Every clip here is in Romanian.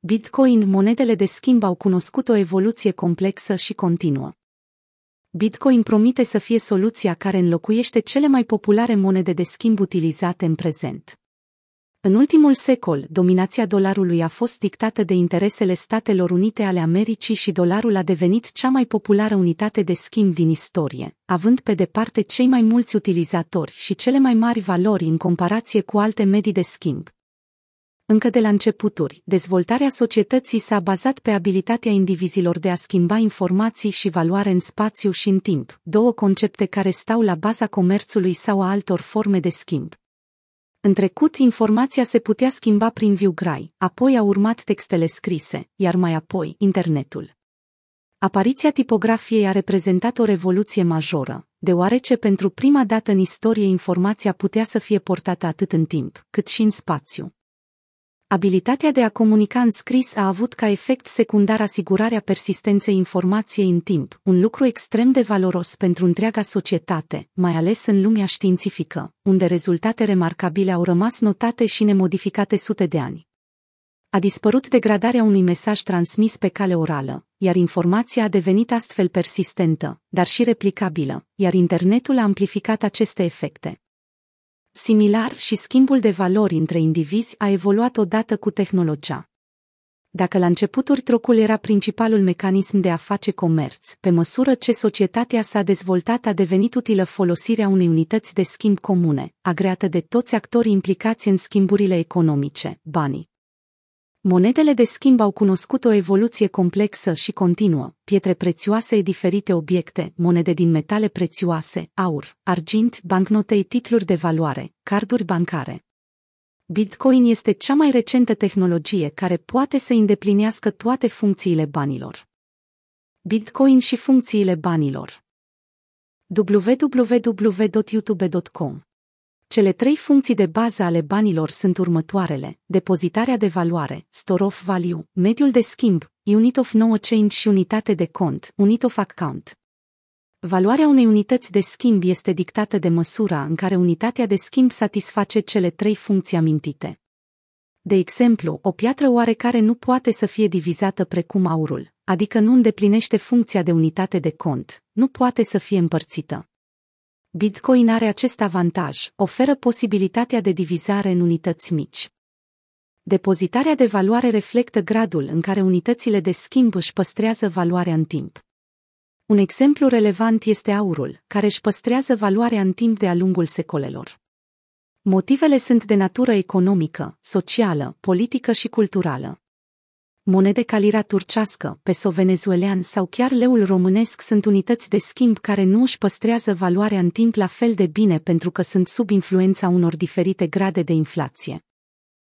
Bitcoin, monedele de schimb au cunoscut o evoluție complexă și continuă. Bitcoin promite să fie soluția care înlocuiește cele mai populare monede de schimb utilizate în prezent. În ultimul secol, dominația dolarului a fost dictată de interesele Statelor Unite ale Americii și dolarul a devenit cea mai populară unitate de schimb din istorie, având pe departe cei mai mulți utilizatori și cele mai mari valori în comparație cu alte medii de schimb. Încă de la începuturi, dezvoltarea societății s-a bazat pe abilitatea indivizilor de a schimba informații și valoare în spațiu și în timp, două concepte care stau la baza comerțului sau a altor forme de schimb. În trecut, informația se putea schimba prin viu grai, apoi a urmat textele scrise, iar mai apoi, internetul. Apariția tipografiei a reprezentat o revoluție majoră, deoarece pentru prima dată în istorie informația putea să fie portată atât în timp, cât și în spațiu. Abilitatea de a comunica în scris a avut ca efect secundar asigurarea persistenței informației în timp, un lucru extrem de valoros pentru întreaga societate, mai ales în lumea științifică, unde rezultate remarcabile au rămas notate și nemodificate sute de ani. A dispărut degradarea unui mesaj transmis pe cale orală, iar informația a devenit astfel persistentă, dar și replicabilă, iar internetul a amplificat aceste efecte. Similar și schimbul de valori între indivizi a evoluat odată cu tehnologia. Dacă la începuturi trocul era principalul mecanism de a face comerț, pe măsură ce societatea s-a dezvoltat a devenit utilă folosirea unei unități de schimb comune, agreată de toți actorii implicați în schimburile economice, banii. Monedele de schimb au cunoscut o evoluție complexă și continuă, pietre prețioase diferite obiecte, monede din metale prețioase, aur, argint, bancnotei titluri de valoare, carduri bancare. Bitcoin este cea mai recentă tehnologie care poate să îndeplinească toate funcțiile banilor. Bitcoin și funcțiile banilor www.youtube.com cele trei funcții de bază ale banilor sunt următoarele, depozitarea de valoare, store of value, mediul de schimb, unit of no change și unitate de cont, unit of account. Valoarea unei unități de schimb este dictată de măsura în care unitatea de schimb satisface cele trei funcții amintite. De exemplu, o piatră oarecare nu poate să fie divizată precum aurul, adică nu îndeplinește funcția de unitate de cont, nu poate să fie împărțită. Bitcoin are acest avantaj, oferă posibilitatea de divizare în unități mici. Depozitarea de valoare reflectă gradul în care unitățile de schimb își păstrează valoarea în timp. Un exemplu relevant este aurul, care își păstrează valoarea în timp de-a lungul secolelor. Motivele sunt de natură economică, socială, politică și culturală monede ca lira turcească, peso venezuelan sau chiar leul românesc sunt unități de schimb care nu își păstrează valoarea în timp la fel de bine pentru că sunt sub influența unor diferite grade de inflație.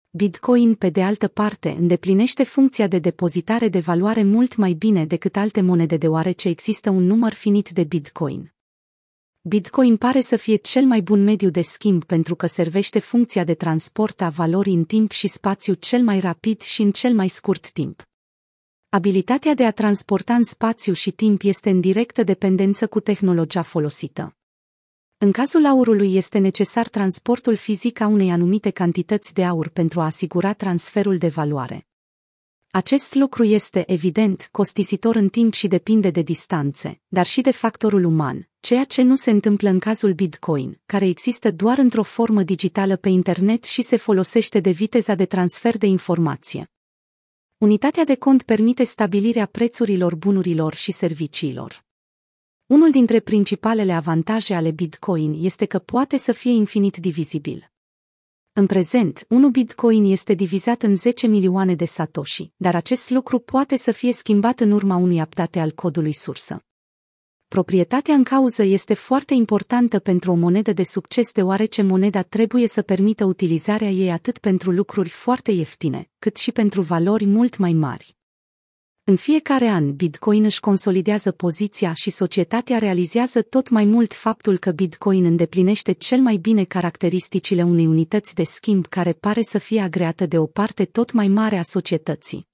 Bitcoin, pe de altă parte, îndeplinește funcția de depozitare de valoare mult mai bine decât alte monede deoarece există un număr finit de Bitcoin. Bitcoin pare să fie cel mai bun mediu de schimb pentru că servește funcția de transport a valorii în timp și spațiu cel mai rapid și în cel mai scurt timp. Abilitatea de a transporta în spațiu și timp este în directă dependență cu tehnologia folosită. În cazul aurului este necesar transportul fizic a unei anumite cantități de aur pentru a asigura transferul de valoare. Acest lucru este, evident, costisitor în timp și depinde de distanțe, dar și de factorul uman, ceea ce nu se întâmplă în cazul Bitcoin, care există doar într-o formă digitală pe internet și se folosește de viteza de transfer de informație. Unitatea de cont permite stabilirea prețurilor bunurilor și serviciilor. Unul dintre principalele avantaje ale Bitcoin este că poate să fie infinit divizibil. În prezent, 1 bitcoin este divizat în 10 milioane de satoshi, dar acest lucru poate să fie schimbat în urma unui update al codului sursă. Proprietatea în cauză este foarte importantă pentru o monedă de succes deoarece moneda trebuie să permită utilizarea ei atât pentru lucruri foarte ieftine, cât și pentru valori mult mai mari. În fiecare an, Bitcoin își consolidează poziția și societatea realizează tot mai mult faptul că Bitcoin îndeplinește cel mai bine caracteristicile unei unități de schimb care pare să fie agreată de o parte tot mai mare a societății.